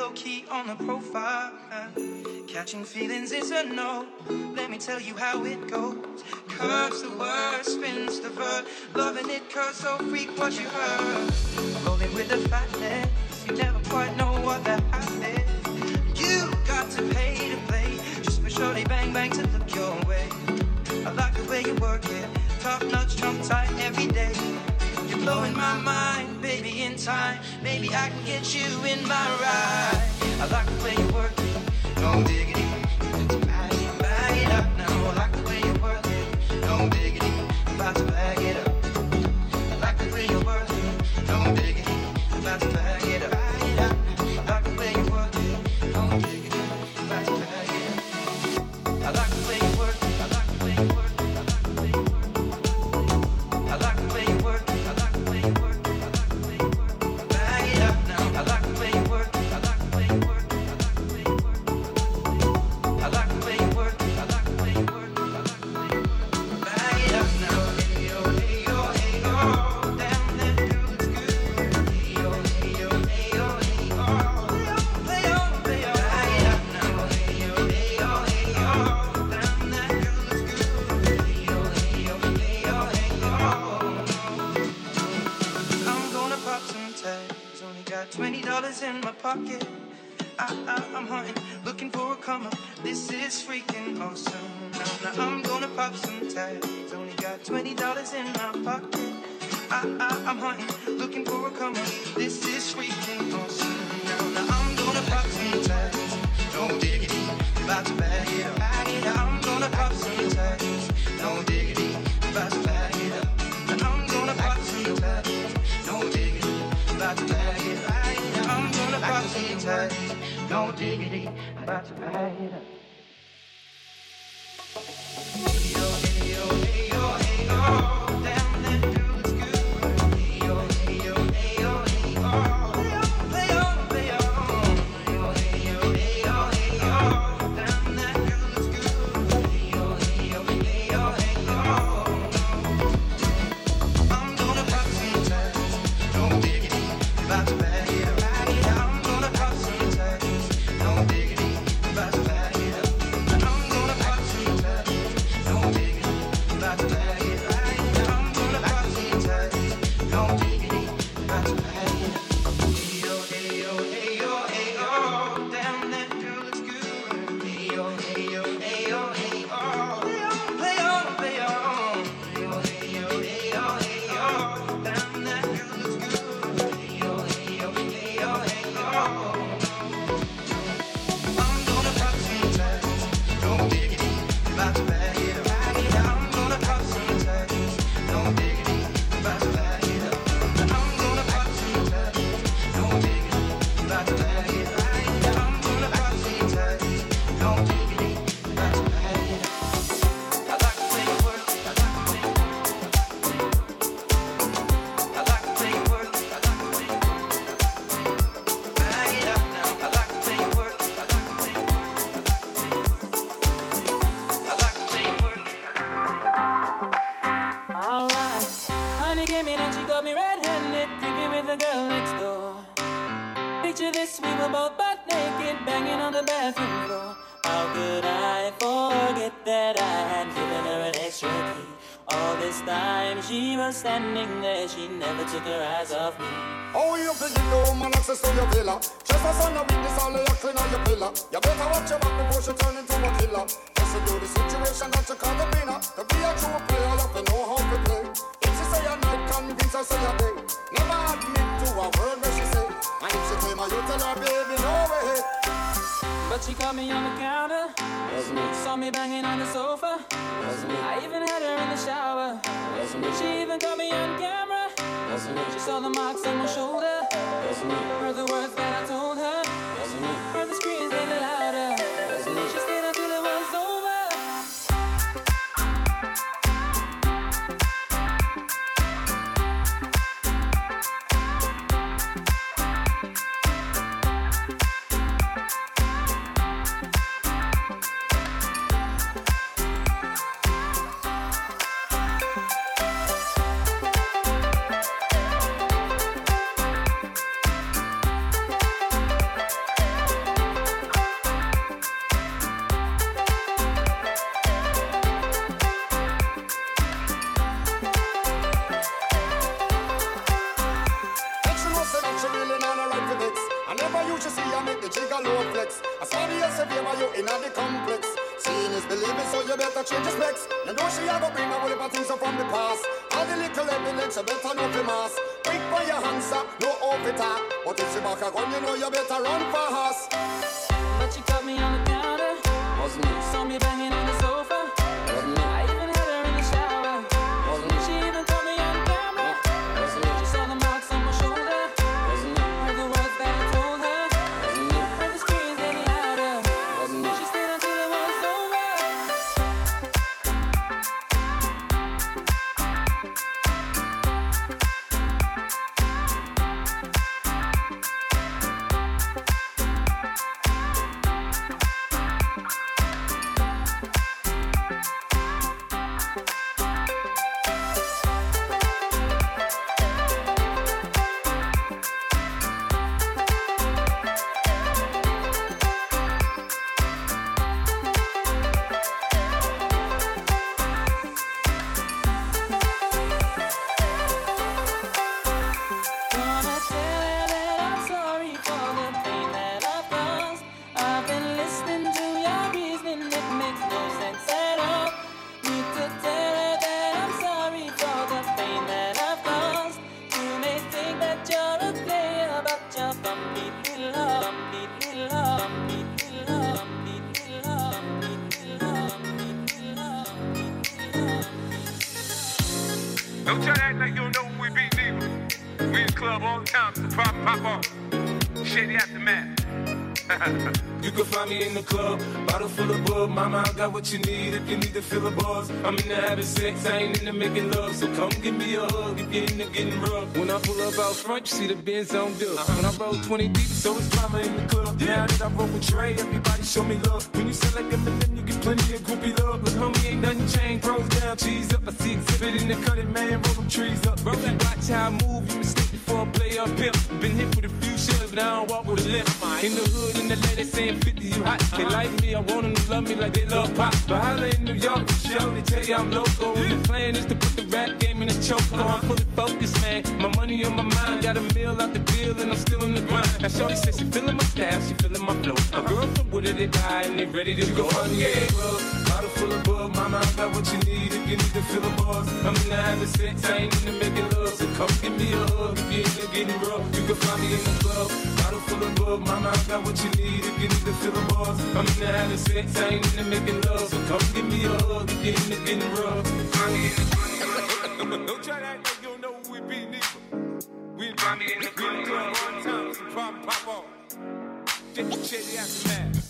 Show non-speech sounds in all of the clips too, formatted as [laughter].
low key on the profile. Catching feelings is a no. Let me tell you how it goes. Curves the word, spins the verb. Loving it, curse so freak what you heard. Rolling with the fatness, you never quite know what the half is. You got to pay to play, just for surely bang bang to look your way. I like the way you work it, top nuts jump tight every day. Blowing my mind, baby, in time. Maybe I can get you in my ride. I like the way you work me, no digging. looking for a come. This is freakin' awesome. Now, now I'm gonna. No diggity, about to bag it. Bag it. I'm gonna. No diggity, to bag it I'm gonna. No diggity, to bag it I'm gonna. No diggity, to bag it. Got what you need if you need to fill a buzz. I'm into having sex, I ain't into making love. So come give me a hug if you're into getting rough. When I pull up out front, you see the Benz on dub. Uh-huh. When I roll 20 deep, so it's drama in the club. Now that I roll with Dre, everybody show me love. When you sell like Eminem, you get plenty of groupie love. I'm local. The plan is to put the rap game in a choke. I'm fully focused, man. My money on my mind, got a meal out the deal, and I'm still in the grind. Now, Shorty says she feeling my style, she feeling my flow. A girl from Wooded, they die, and they ready to go. On the air club, bottle full of bug. Mama, I got what you need if you need to fill a buzz. I'm in the having sex, I ain't into making love. So come give me a hug if you're into getting rough. You can find me in the club, bottle full of bug. Mama, I got what you need if you need to fill a buzz. I'm in the having sex, I ain't into making hug if getting rough. The. Don't try to act like you don't know who we be, neither. We in in the club the time, so pop, pop off. Just shady aftermath.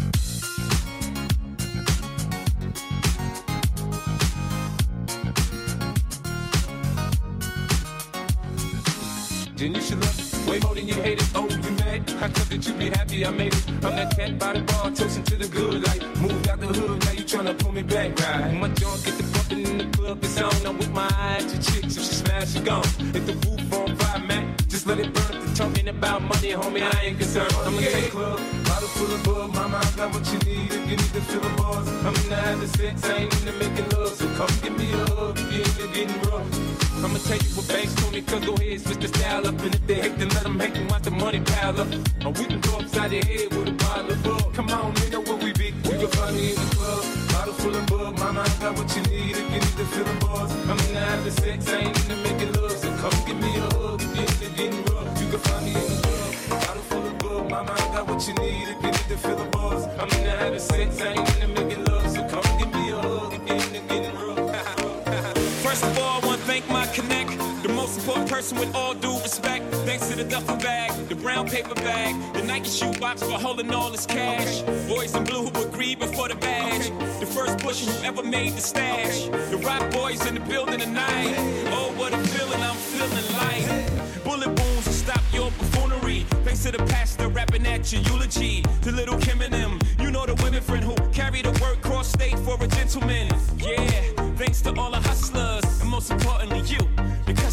Then you should love way more than you hate it. Oh, you mad? How come that you be happy I made it? I'm that cat by the if she gone. Hit the roof on fire, man. Just let it burn. If talking about money, homie, I ain't concerned. I'm in the club, bottle full of bug. Mama, I got what you need if you need to fill a buzz. I'm in the having sex, I ain't into making love. So come give me a hug if you into getting rough. I'ma tell you what banks told me, cause go ahead, switch the style up. And if they hate, then let them hate, then watch the money pile up. Or we can go upside the head with a bottle of bug. Come on, they important person with all due respect. Thanks to the duffel bag, the brown paper bag, the Nike shoe box for holding all this cash. Boys in blue who agreed before the badge. The first pusher who ever made the stash. The rock boys in the building tonight. Oh, what a feeling I'm feeling like. Bullet wounds will stop your buffoonery. Thanks to the pastor rapping at your eulogy. To little Kim and them, you know the women friend who carry the work cross state for a gentleman. Yeah, thanks to all the hustlers, and most importantly, you,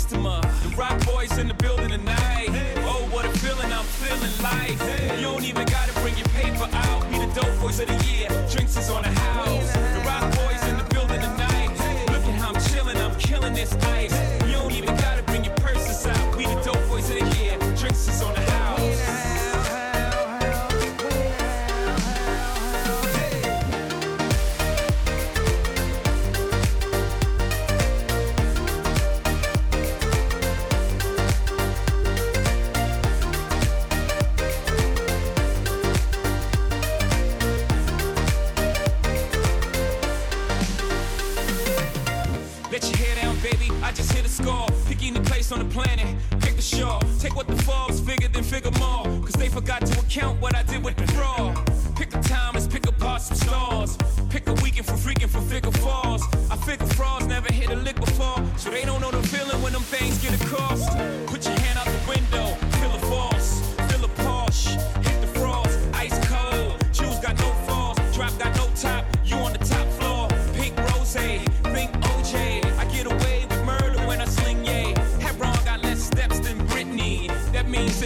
customer. The rock boys in the building tonight. Oh, what a feeling I'm feeling like. You don't even gotta bring your paper out. Be the dope boys of the year. Drinks is on the house. The rock boys in the building tonight. Look at how I'm chilling, I'm killing this ice. Planet. Pick the shaw. Take what the falls figure, then figure more. Cause they forgot to account what I did with the fraud. Pick a time, let's pick apart some stars. Pick a weekend for freaking for figure falls. I figure frauds never hit a lick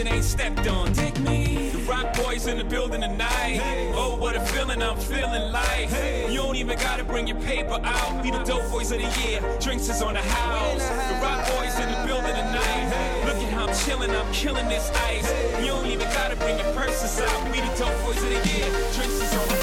That ain't stepped on. Take me. The rock boys in the building tonight. Oh, what a feeling I'm feeling like. You don't even gotta bring your paper out. Be the dope boys of the year. Drinks is on the house. The rock boys in the building tonight. Look at how I'm chilling, I'm killing this ice. You don't even gotta bring your purses out. Be the dope boys of the year. Drinks is on the house.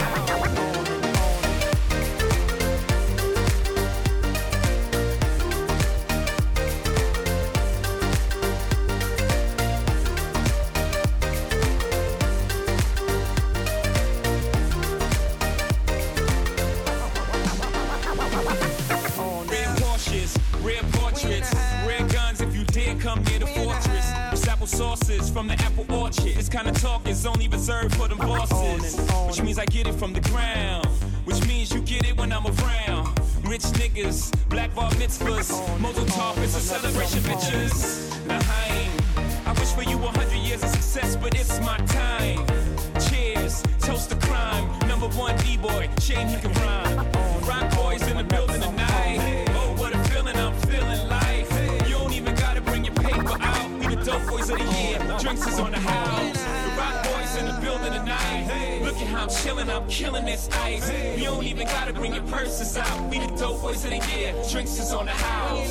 Even gotta bring your purses out. We the dope boys of the year. Drinks is on the house.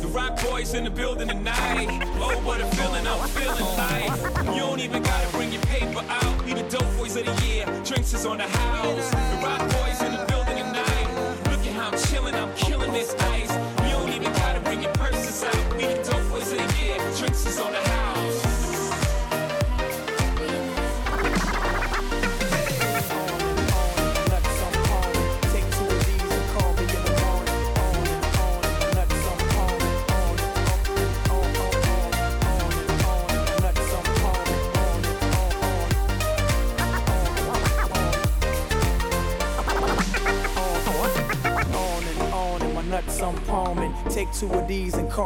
The rock boys in the building tonight. Oh, what a feeling I'm feeling like. You don't even gotta bring your paper out. We the dope boys of the year. Drinks is on the house. The rock boys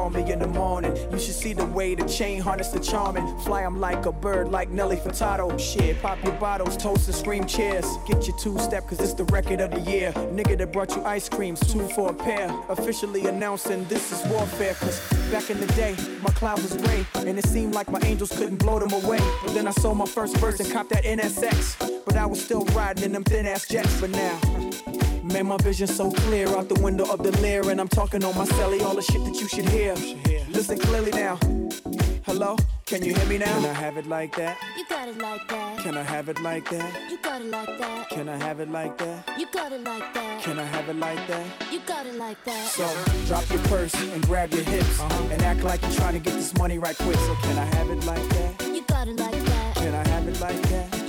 call me in the morning. You should see the way the chain harness the charming. Fly 'em like a bird, like Nelly Furtado. Shit, pop your bottles, toast and scream cheers. Get your two step, cause it's the record of the year. Nigga that brought you ice creams, two for a pair. Officially announcing this is warfare, cause back in the day, my cloud was gray. And it seemed like my angels couldn't blow them away. But then I sold my first verse and copped that NSX. But I was still riding in them thin ass jets, but now. Man, my vision so clear out the window of the Lear, and I'm talking on my celly, all the shit that you should hear. Listen clearly now. Hello, can you hear me now? Can I have it like that? You got it like that. Can I have it like that? You got it like that. Can I have it like that? You got it like that. Can I have it like that? You got it like that. So drop your purse and grab your hips and act like you're trying to get this money right quick. So can I have it like that? You got it like that. Can I have it like that?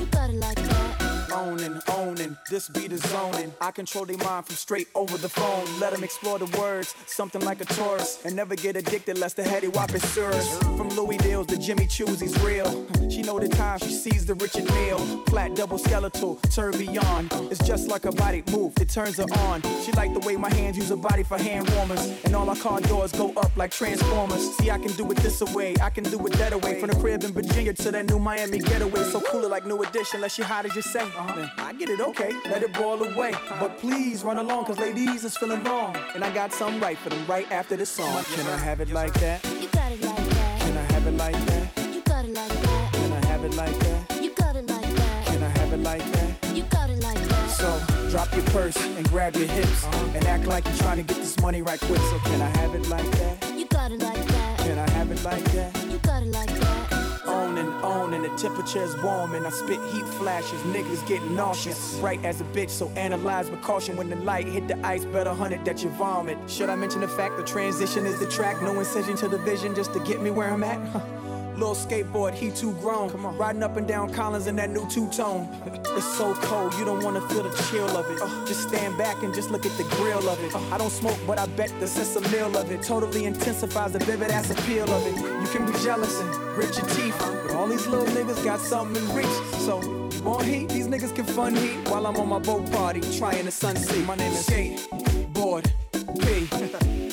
Owning, owning, this beat is zoning. I control their mind from straight over the phone. Let them explore the words, something like a tourist. And never get addicted lest the heady whop is serious. From Louis Deals to Jimmy Choo's, he's real. She know the time she sees the Richard Mille. Flat double skeletal, tourbillon. It's just like a body move, it turns her on. She like the way my hands use her body for hand warmers. And all our car doors go up like transformers. See, I can do it this away, I can do it that away. From the crib in Virginia to that new Miami getaway. So cool cooler like new edition, unless she hot as you say. Man, I get it, okay, let it boil away. But please run along, cause ladies is feeling wrong. And I got something right for them right after this song. Can I have it like that? You got it like that. Can I have it like that? You got it like that. Can I have it like that? You got it like that. Can I have it like that? You got it like that. So drop your purse and grab your hips and act like you're trying to get this money right quick. So can I have it like that? You got it like that. Can I have it like that? You got it like that. On and on, and the temperature's warm, and I spit heat flashes. Niggas getting nauseous, bright as a bitch. So analyze with caution when the light hit the ice. Better hunt it that you vomit. Should I mention the fact the transition is the track? No incision to the vision just to get me where I'm at. Huh. Little skateboard, he too grown. Come on. Riding up and down Collins in that new two tone. It's so cold, you don't wanna feel the chill of it. Uh, just stand back and just look at the grill of it. Uh, I don't smoke, but I bet the sense of meal of it totally intensifies the vivid ass appeal of it. You can be jealous and grit your teeth, but all these little niggas got something in reach. So you want heat? These niggas can fun heat while I'm on my boat party trying to sunset. My name is Skateboard P. [laughs]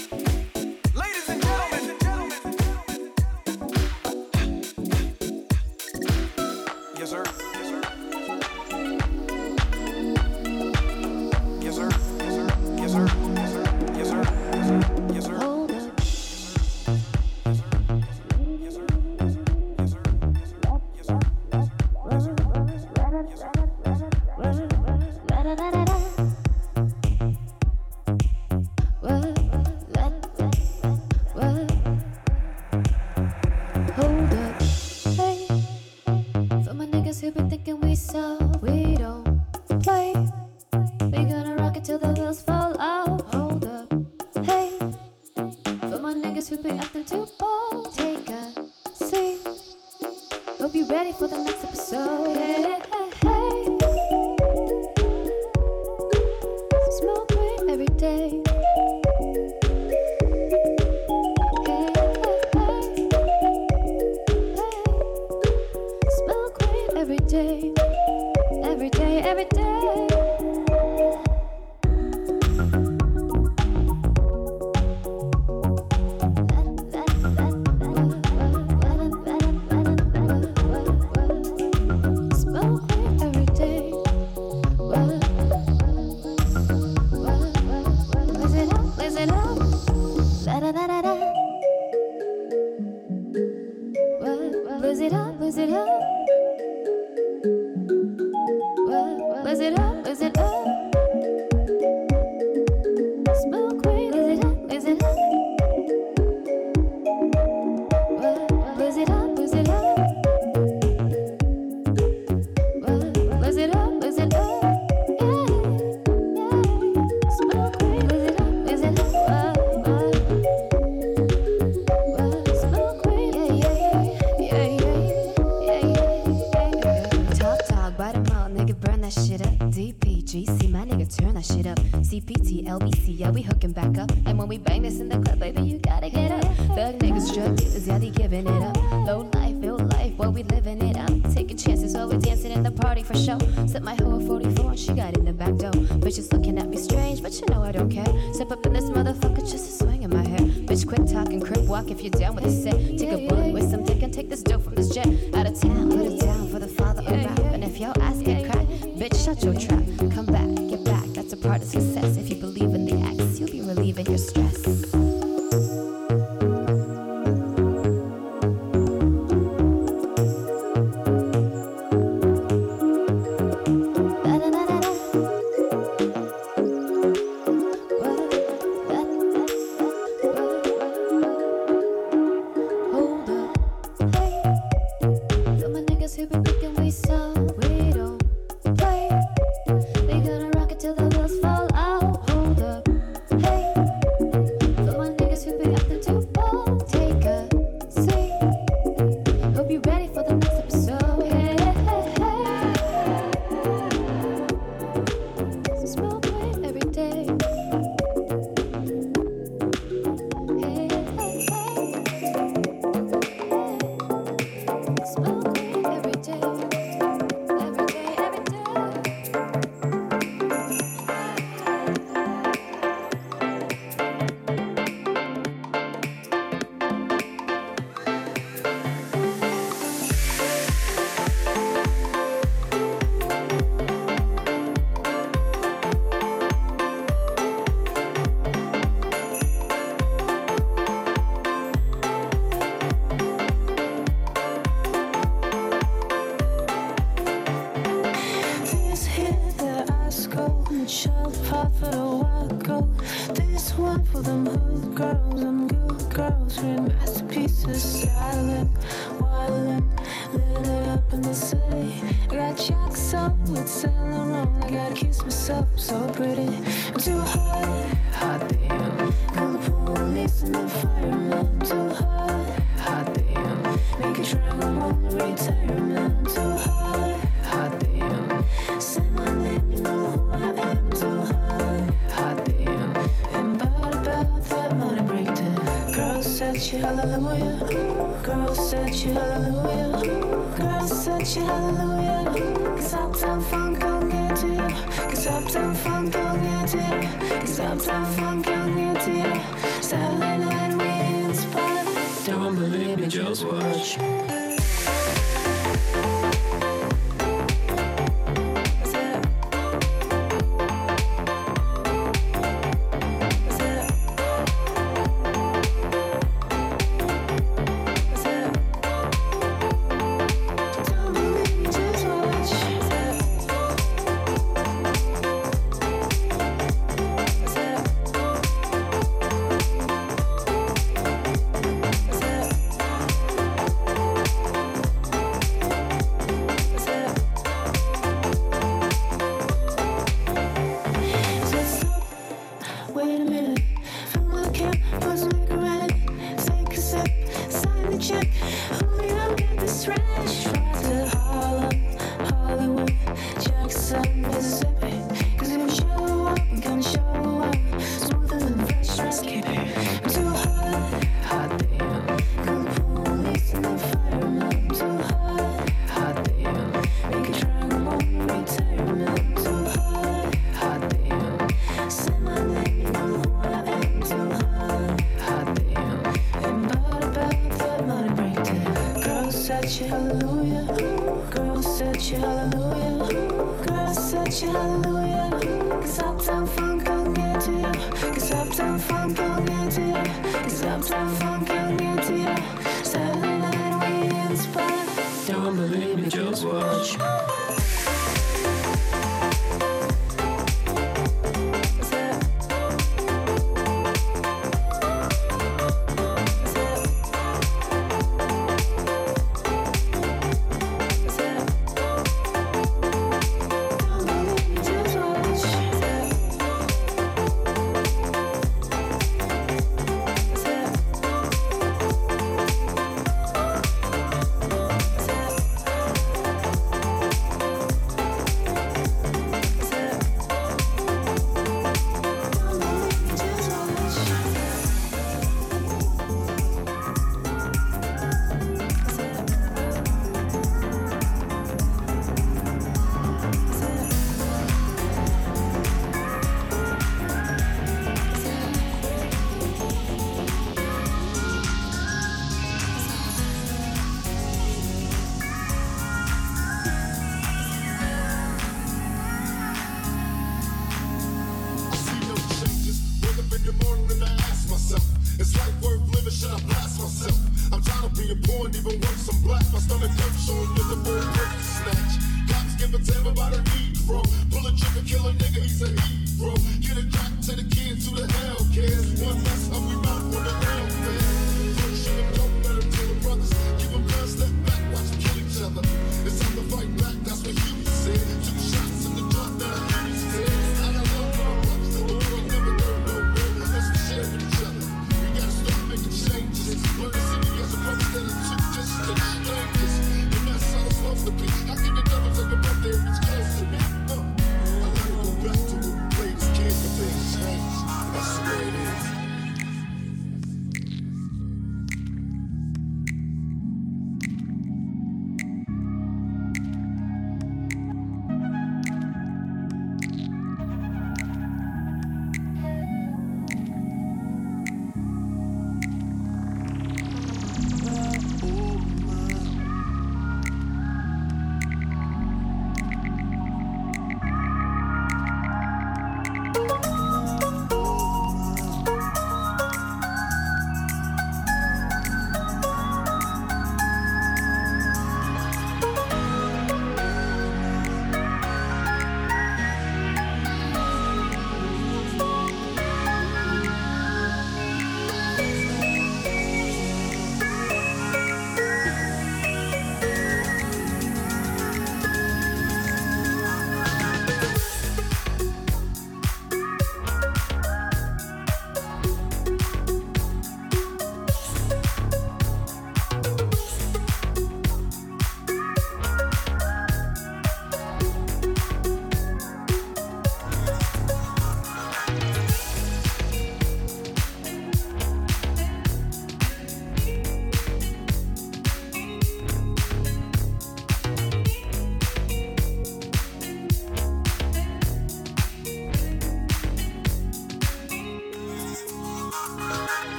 girl.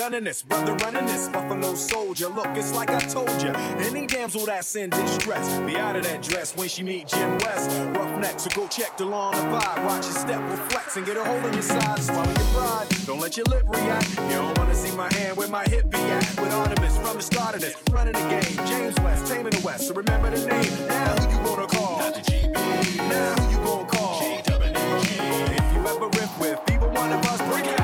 gunning this, brother running this, buffalo soldier. Look, it's like I told you. Any damsel that's in distress, be out of that dress when she meet Jim West. Roughnecks, so go check the lawn the vibe. Watch your step, flex, and get a hold on your sides. Swallow your pride, don't let your lip react. You don't wanna see my hand where my hip be at. With Artemus from the start of this, running the game. James West, taming the West, so remember the name. Now who you gonna call? Not the Now who you gonna call? G-W-G. If you ever riff with people, one of us, it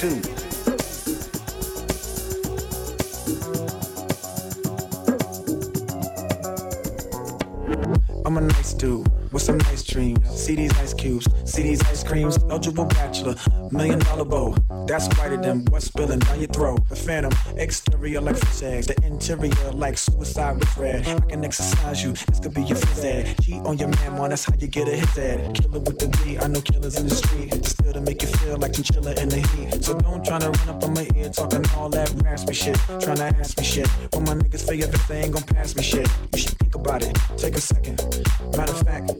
too. I'm a nice dude with some nice dreams. See these ice cubes, see these ice creams. Eligible bachelor, million dollar bow. That's whiter than what's spilling down your throat. The phantom, exterior like fish eggs, the interior like suicide with red. I can exercise you, this could be your phys ed. Cheat on your man, man, that's how you get a hit Dad, Killer with the D, I know killers in the street to make you feel like chinchilla in the heat. So don't try to run up on my ear talking all that raspy shit. Trying to ask me shit. When my niggas figure if they ain't gon' pass me shit. You should think about it, take a second. Matter of fact,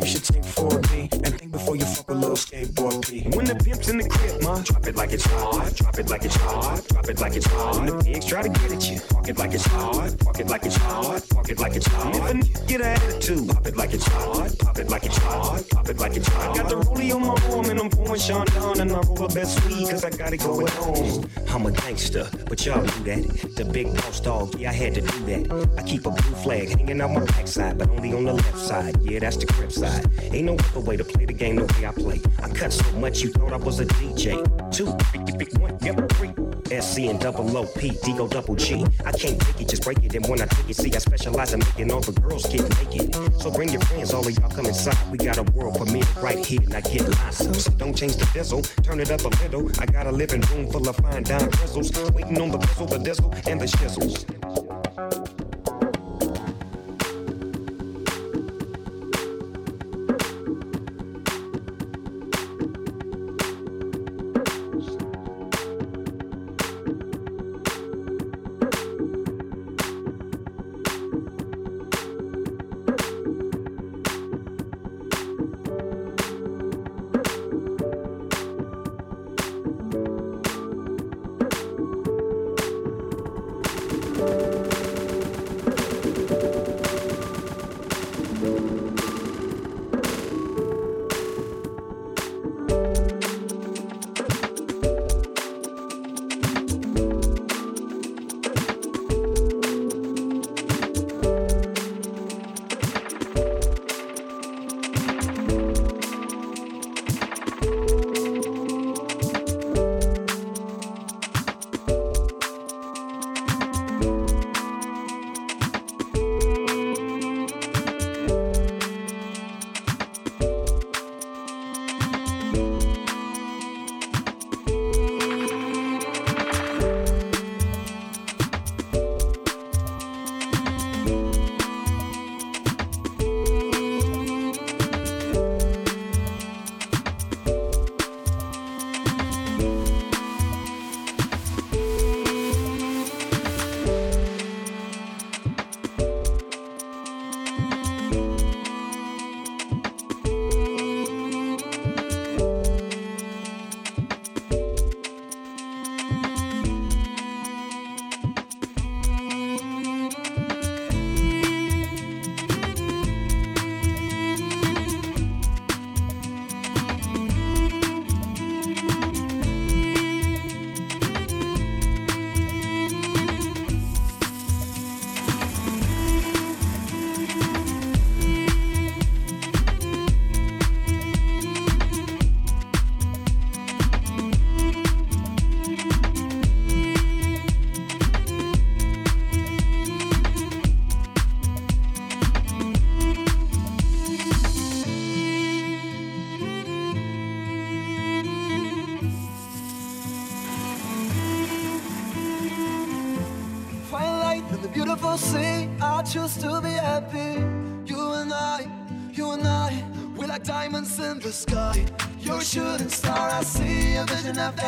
you should take four of me and think before you fuck a little skateboard P. When the pimp's in the crib, drop it like it's hot, drop it like it's hot, drop it like it's hot. When the pigs try to get at you, park it like it's hot, park it like it's hot, park it like it's hot. If a get an attitude, pop it like it's hot, pop it like it's hot, pop it like it's hot. I got the rollie on my arm and I'm pouring Sean down and I roll the best weed cause I got it going on. I'm a gangster, but y'all do that. The big boss dog, yeah, I had to do that. I keep a blue flag hanging out my backside, but only on the left side. Yeah, that's the crib side. Ain't no other way to play the game the way I play. I cut so much you thought I was a DJ. Two, one, three. SC and double O P, D go double G. I can't take it, just break it. And when I take it, see, I specialize in making all the girls get naked. So bring your friends, all of y'all come inside. We got a world premiere right here, and I get lost. So don't change the diesel, turn it up a little. I got a living room full of fine dime bristles, waiting on the bizzle, the dizzle, and the shizzles.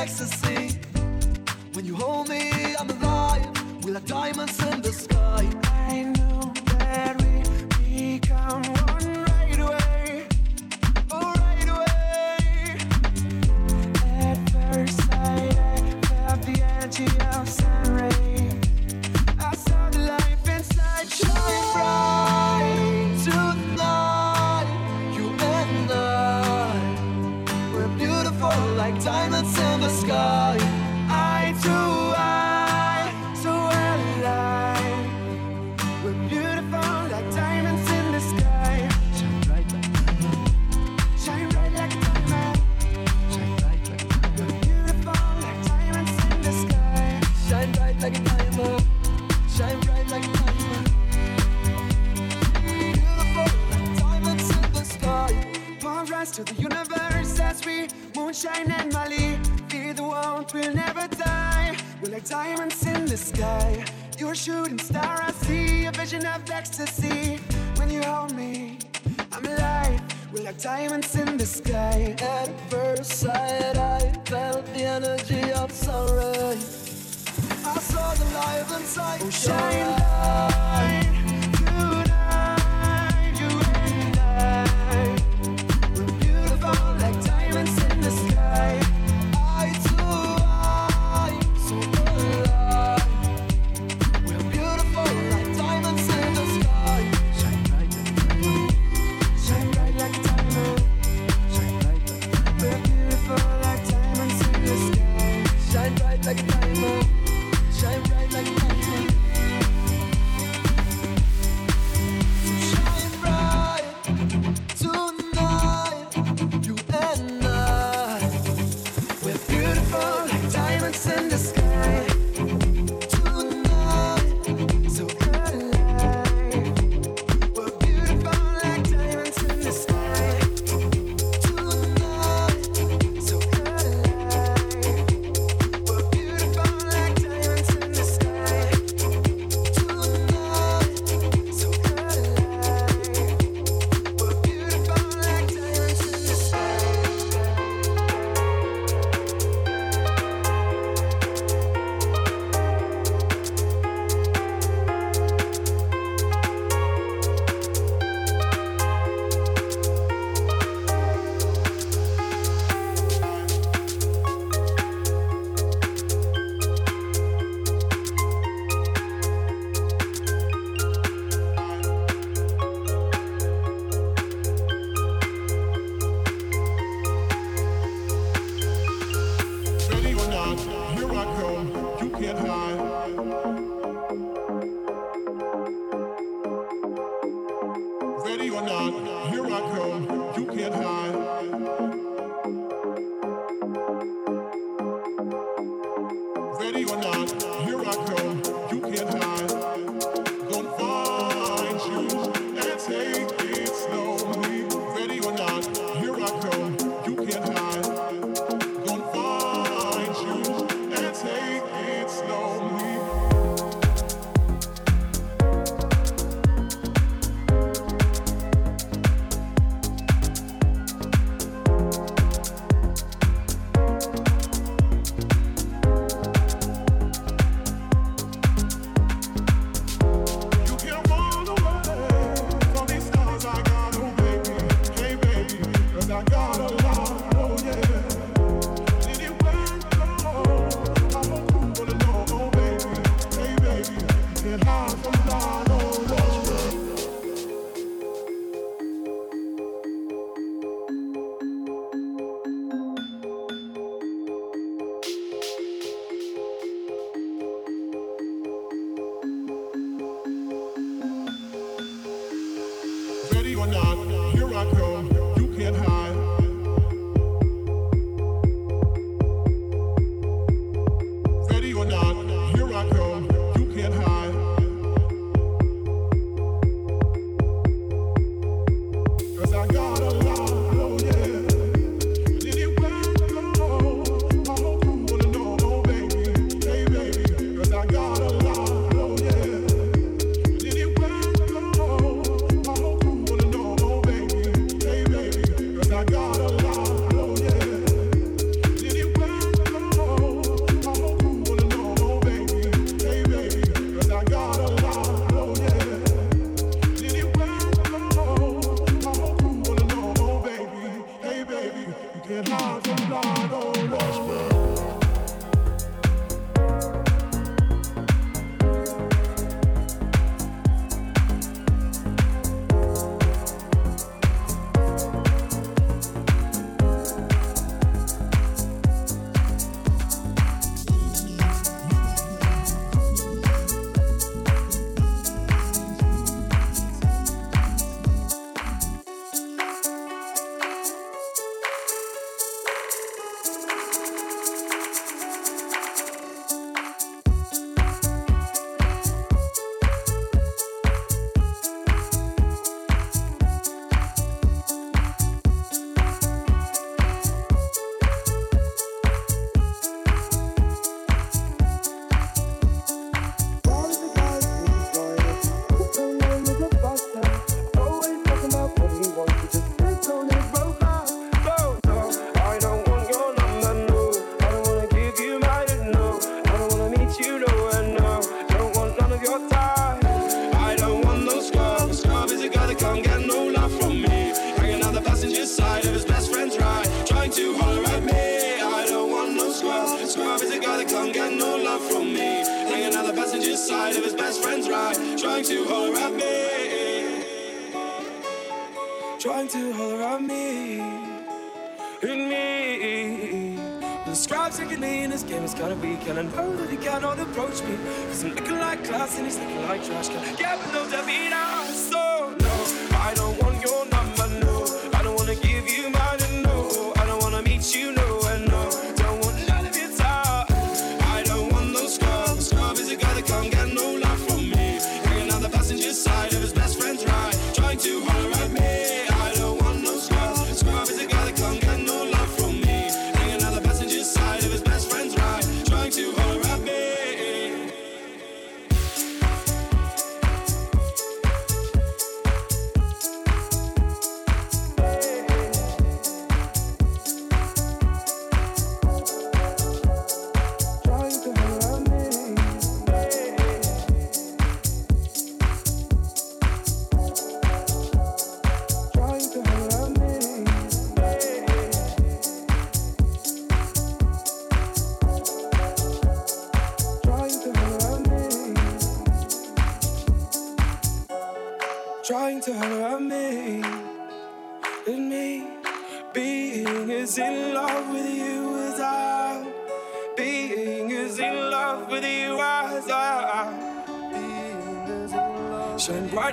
Vision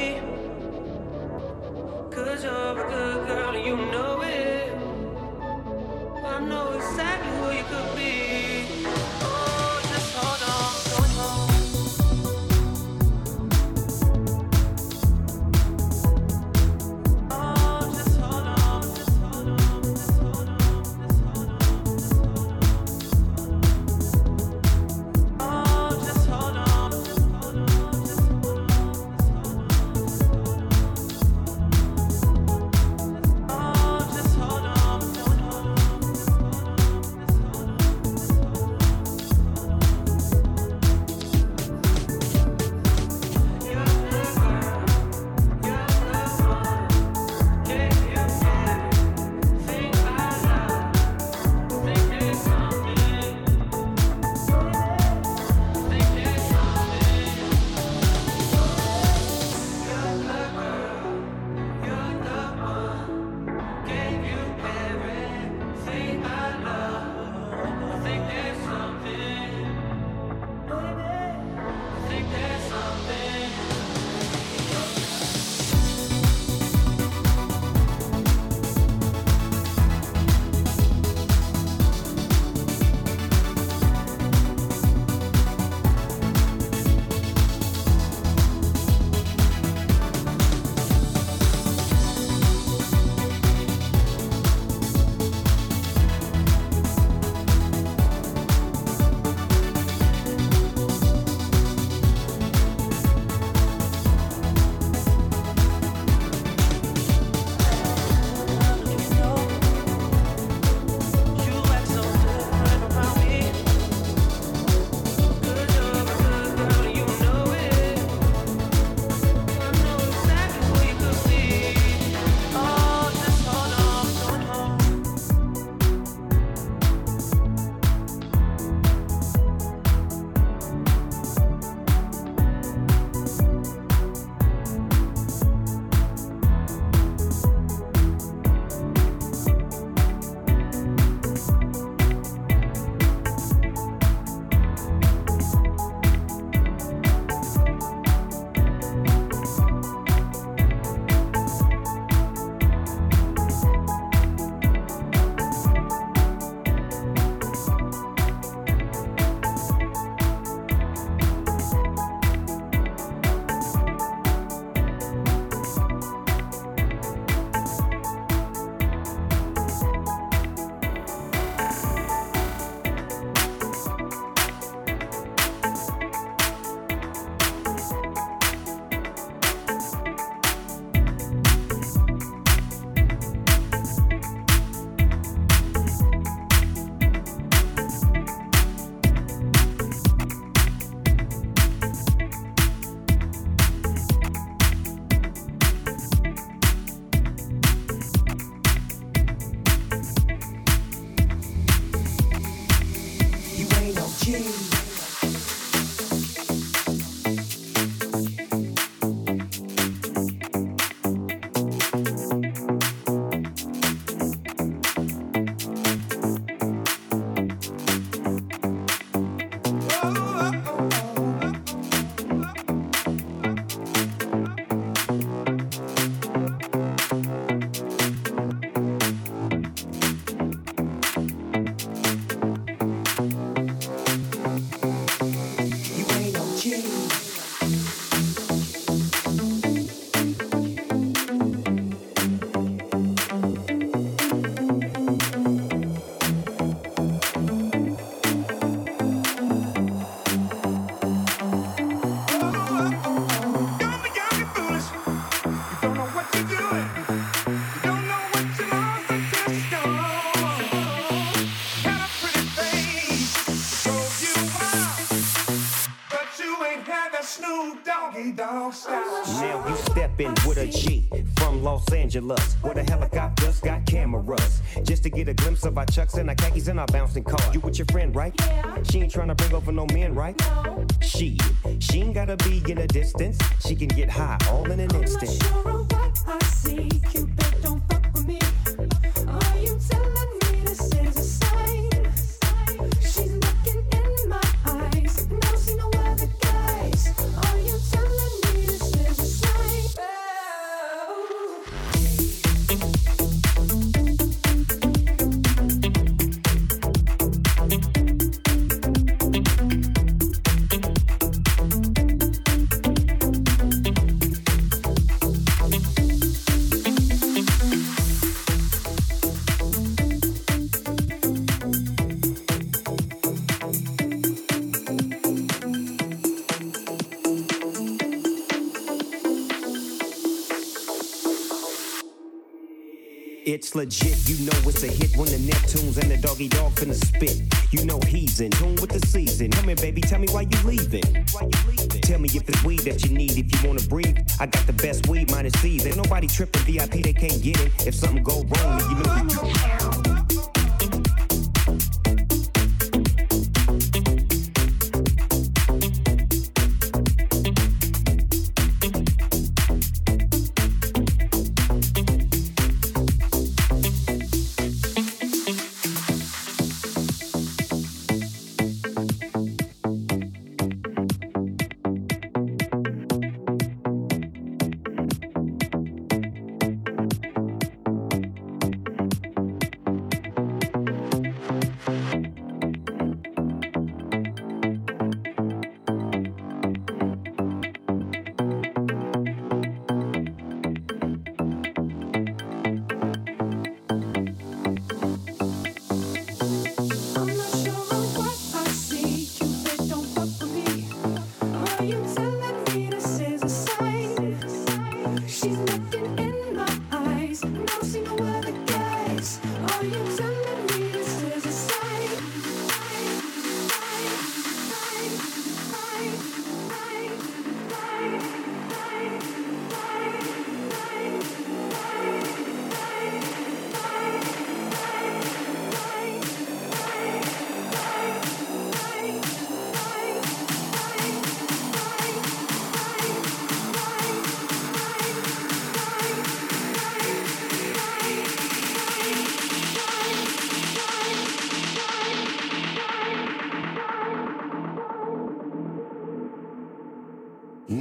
You. Angeles, where the helicopters got cameras. Just to get a glimpse of our chucks and our khakis and our bouncing car. You with your friend, right? Yeah. She ain't trying to bring over no men, right? No. She, she ain't gotta be in a distance. She can get high all in an instant. I'm not baby, tell me why you leaving. Tell me if it's weed that you need, if you wanna breathe. I got the best weed, minus C's. Ain't nobody tripping VIP, they can't get it. If something go wrong, you you. Are you telling me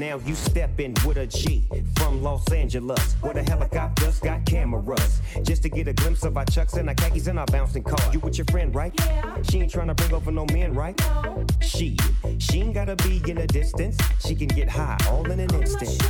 Now you stepping with a G from Los Angeles, where the helicopters got cameras. Just to get a glimpse of our chucks and our khakis and our bouncing car. You with your friend, right? Yeah. She ain't trying to bring over no men, right? No. She, she ain't gotta be in a distance. She can get high all in an instant.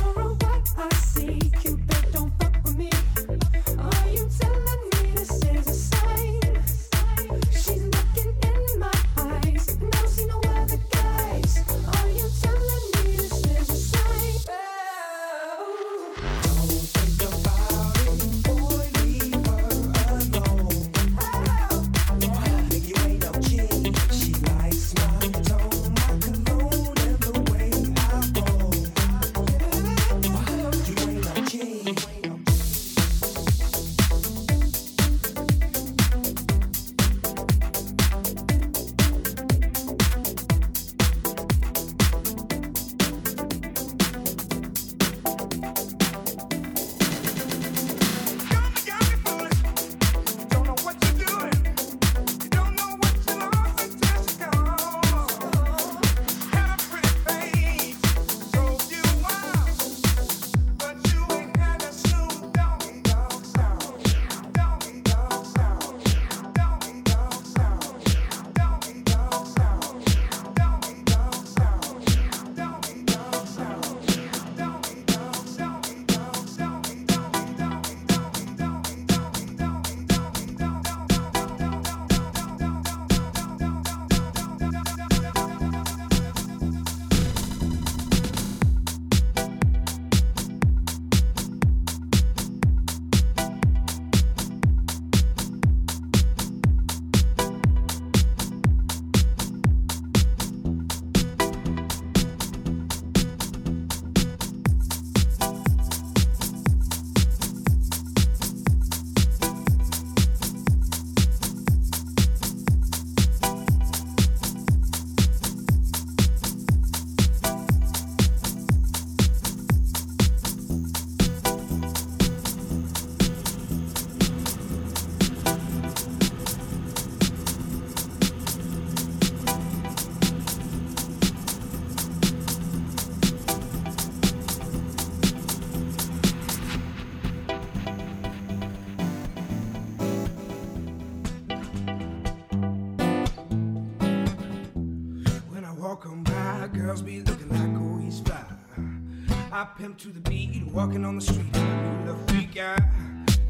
pimp to the beat, walking on the street, the freak out.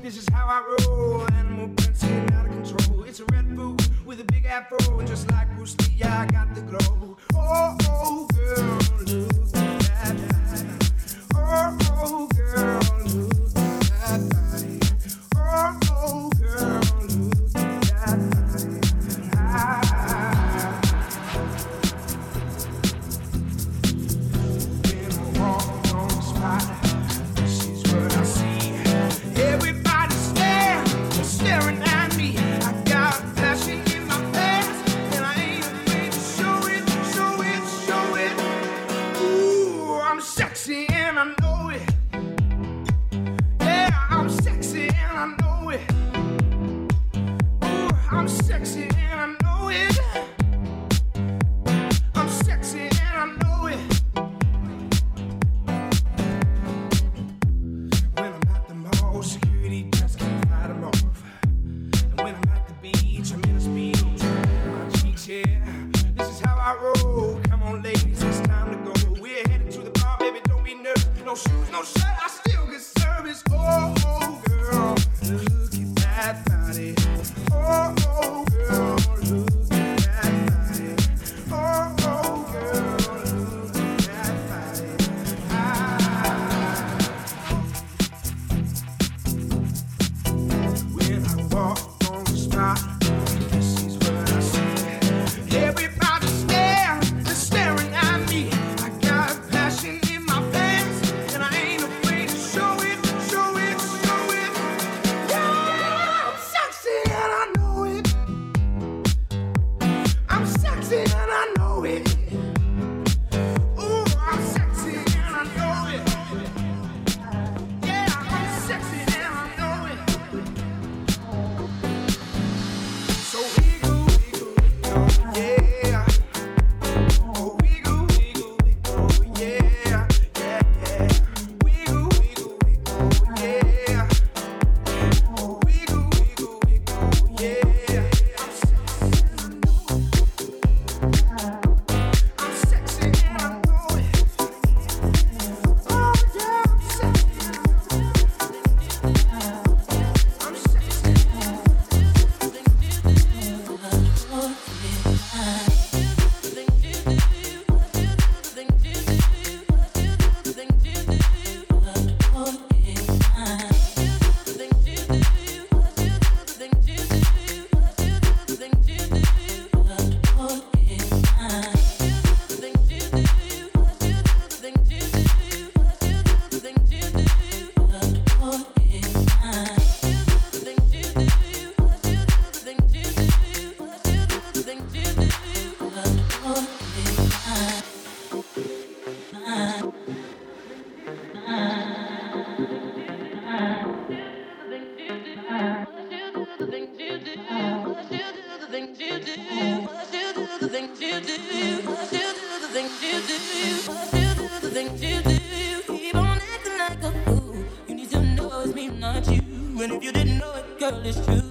This is how I roll. Animal prints getting out of control. It's a red food with a big afro, and just like Bruce Lee, I got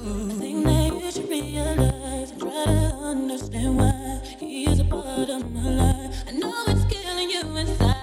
Thing that you should realize try to understand why he is a part of my life. I know it's killing you inside.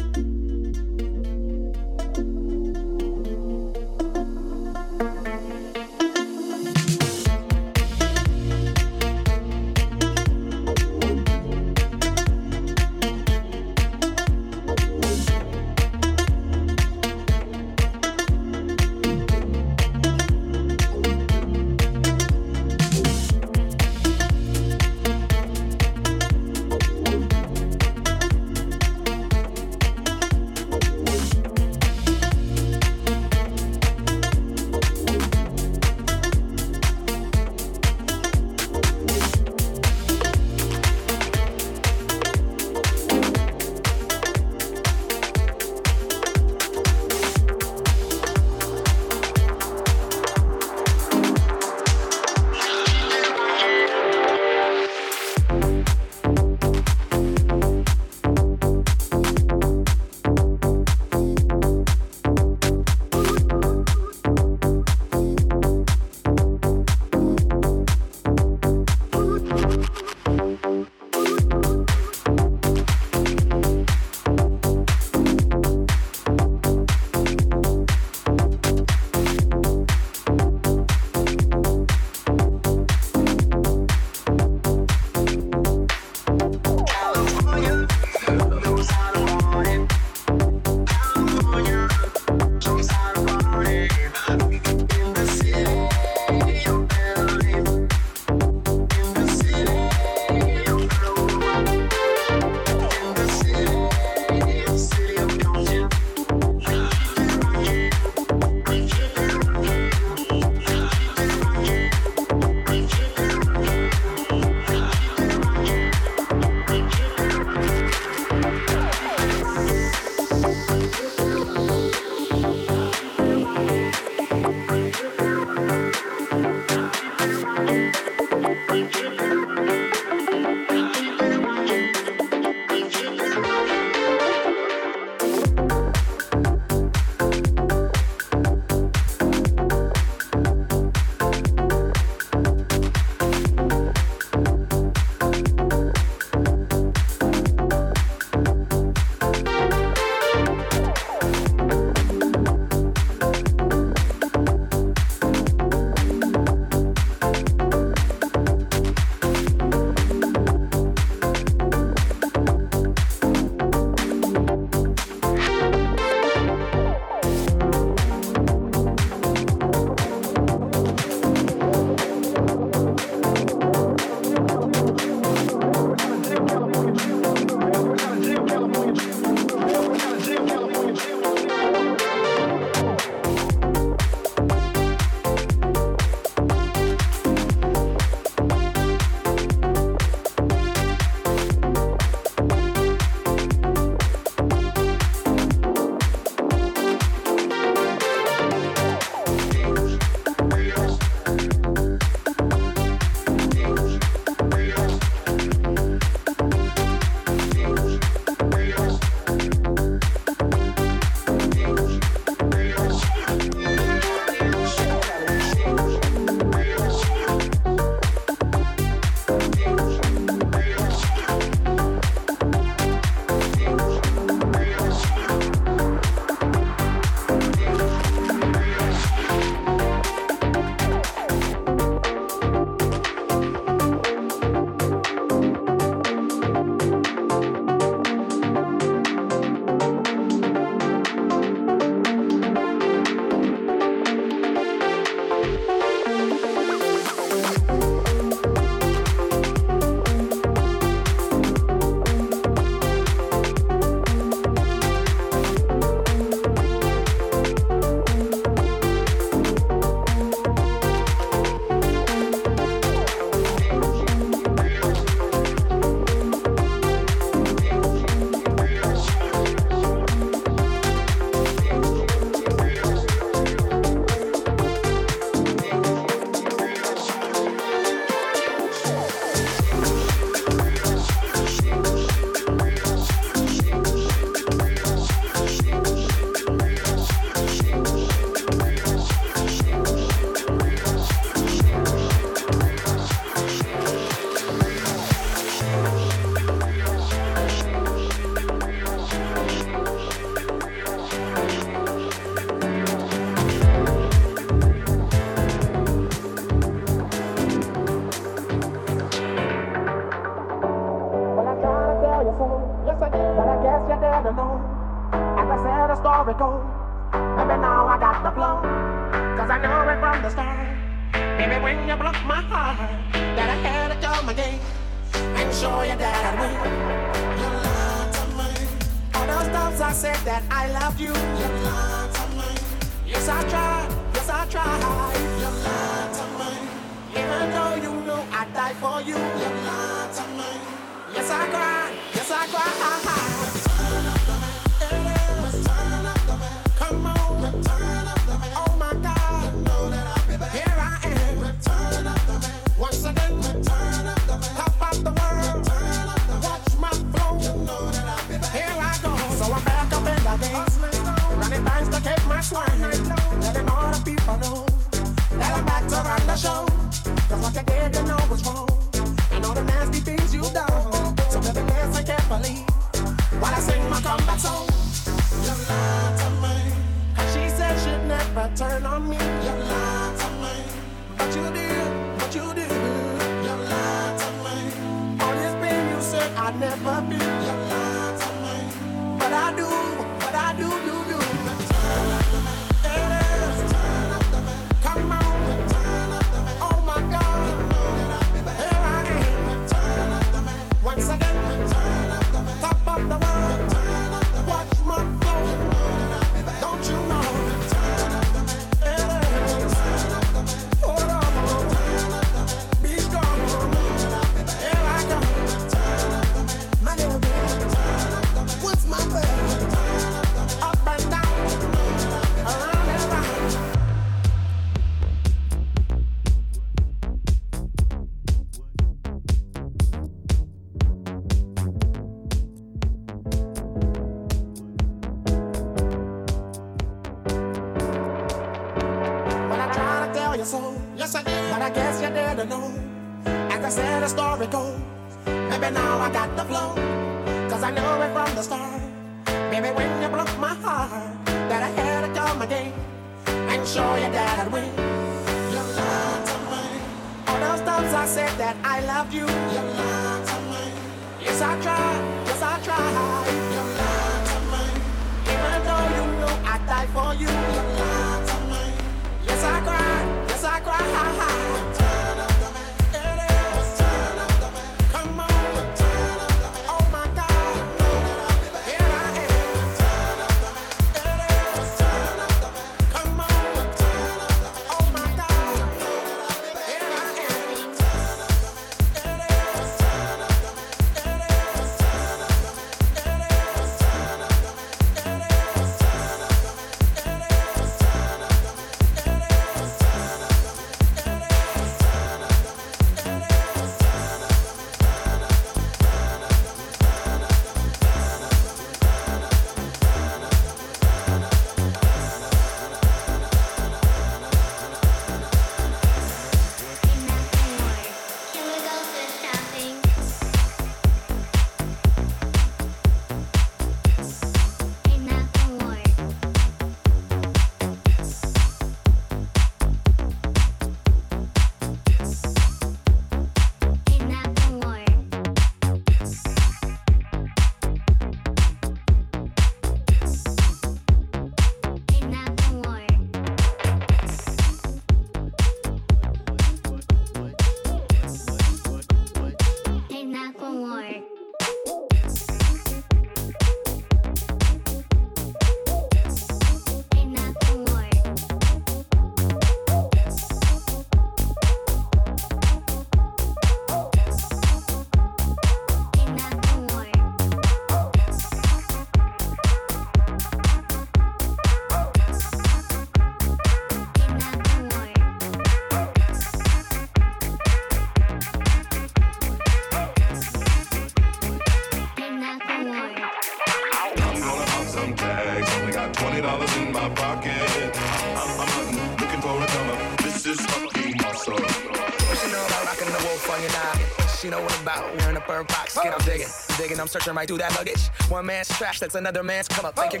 basket. I'm digging, digging, I'm searching right through that luggage. One man's trash, that's another man's come up. Thank you.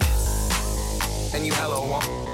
And you hello, one.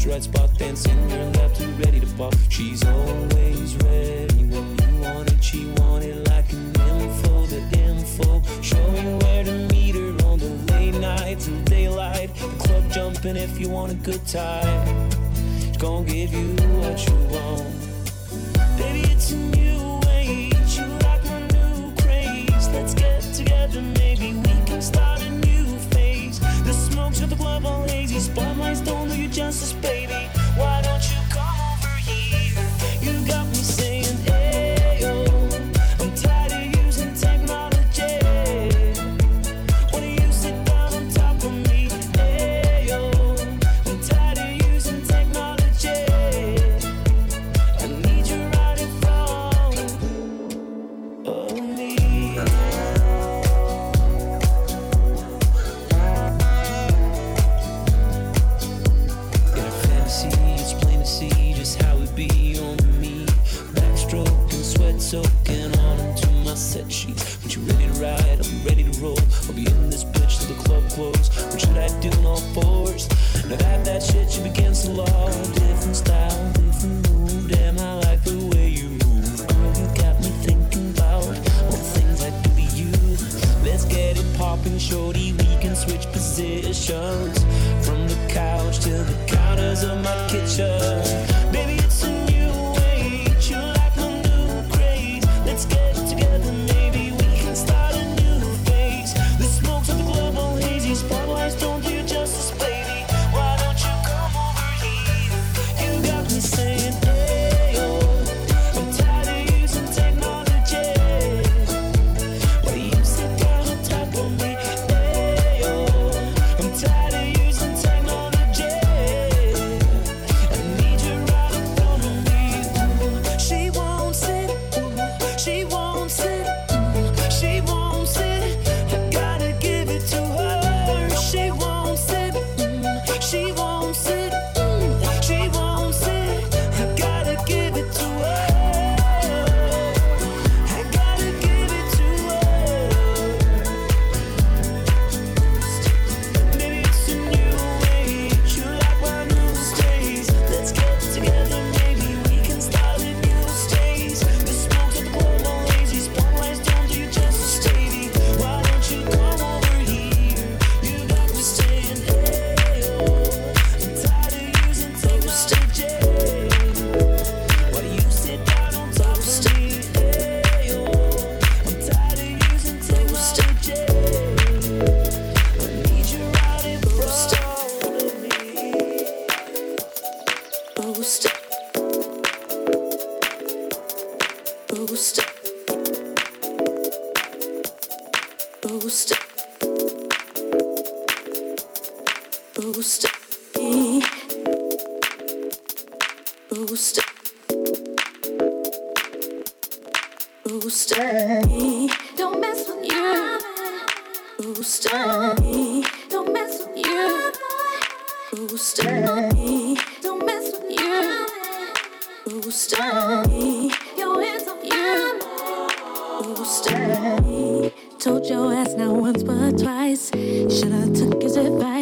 First red spot, dancing center left, you ready to pop. She's always ready when you want it. She want it like an info, the info. Show you where to meet her on the late night till daylight. The club jumping if you want a good time. She's gonna give you what you want. Baby, it's a new age. You like my new craze. Let's get together, maybe we can start spotlight's don't do you justice, baby.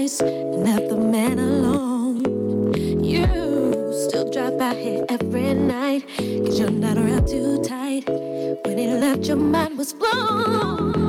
place and left the man alone. You still drive by here every night, cause you're not around too tight. When he left, your mind was blown.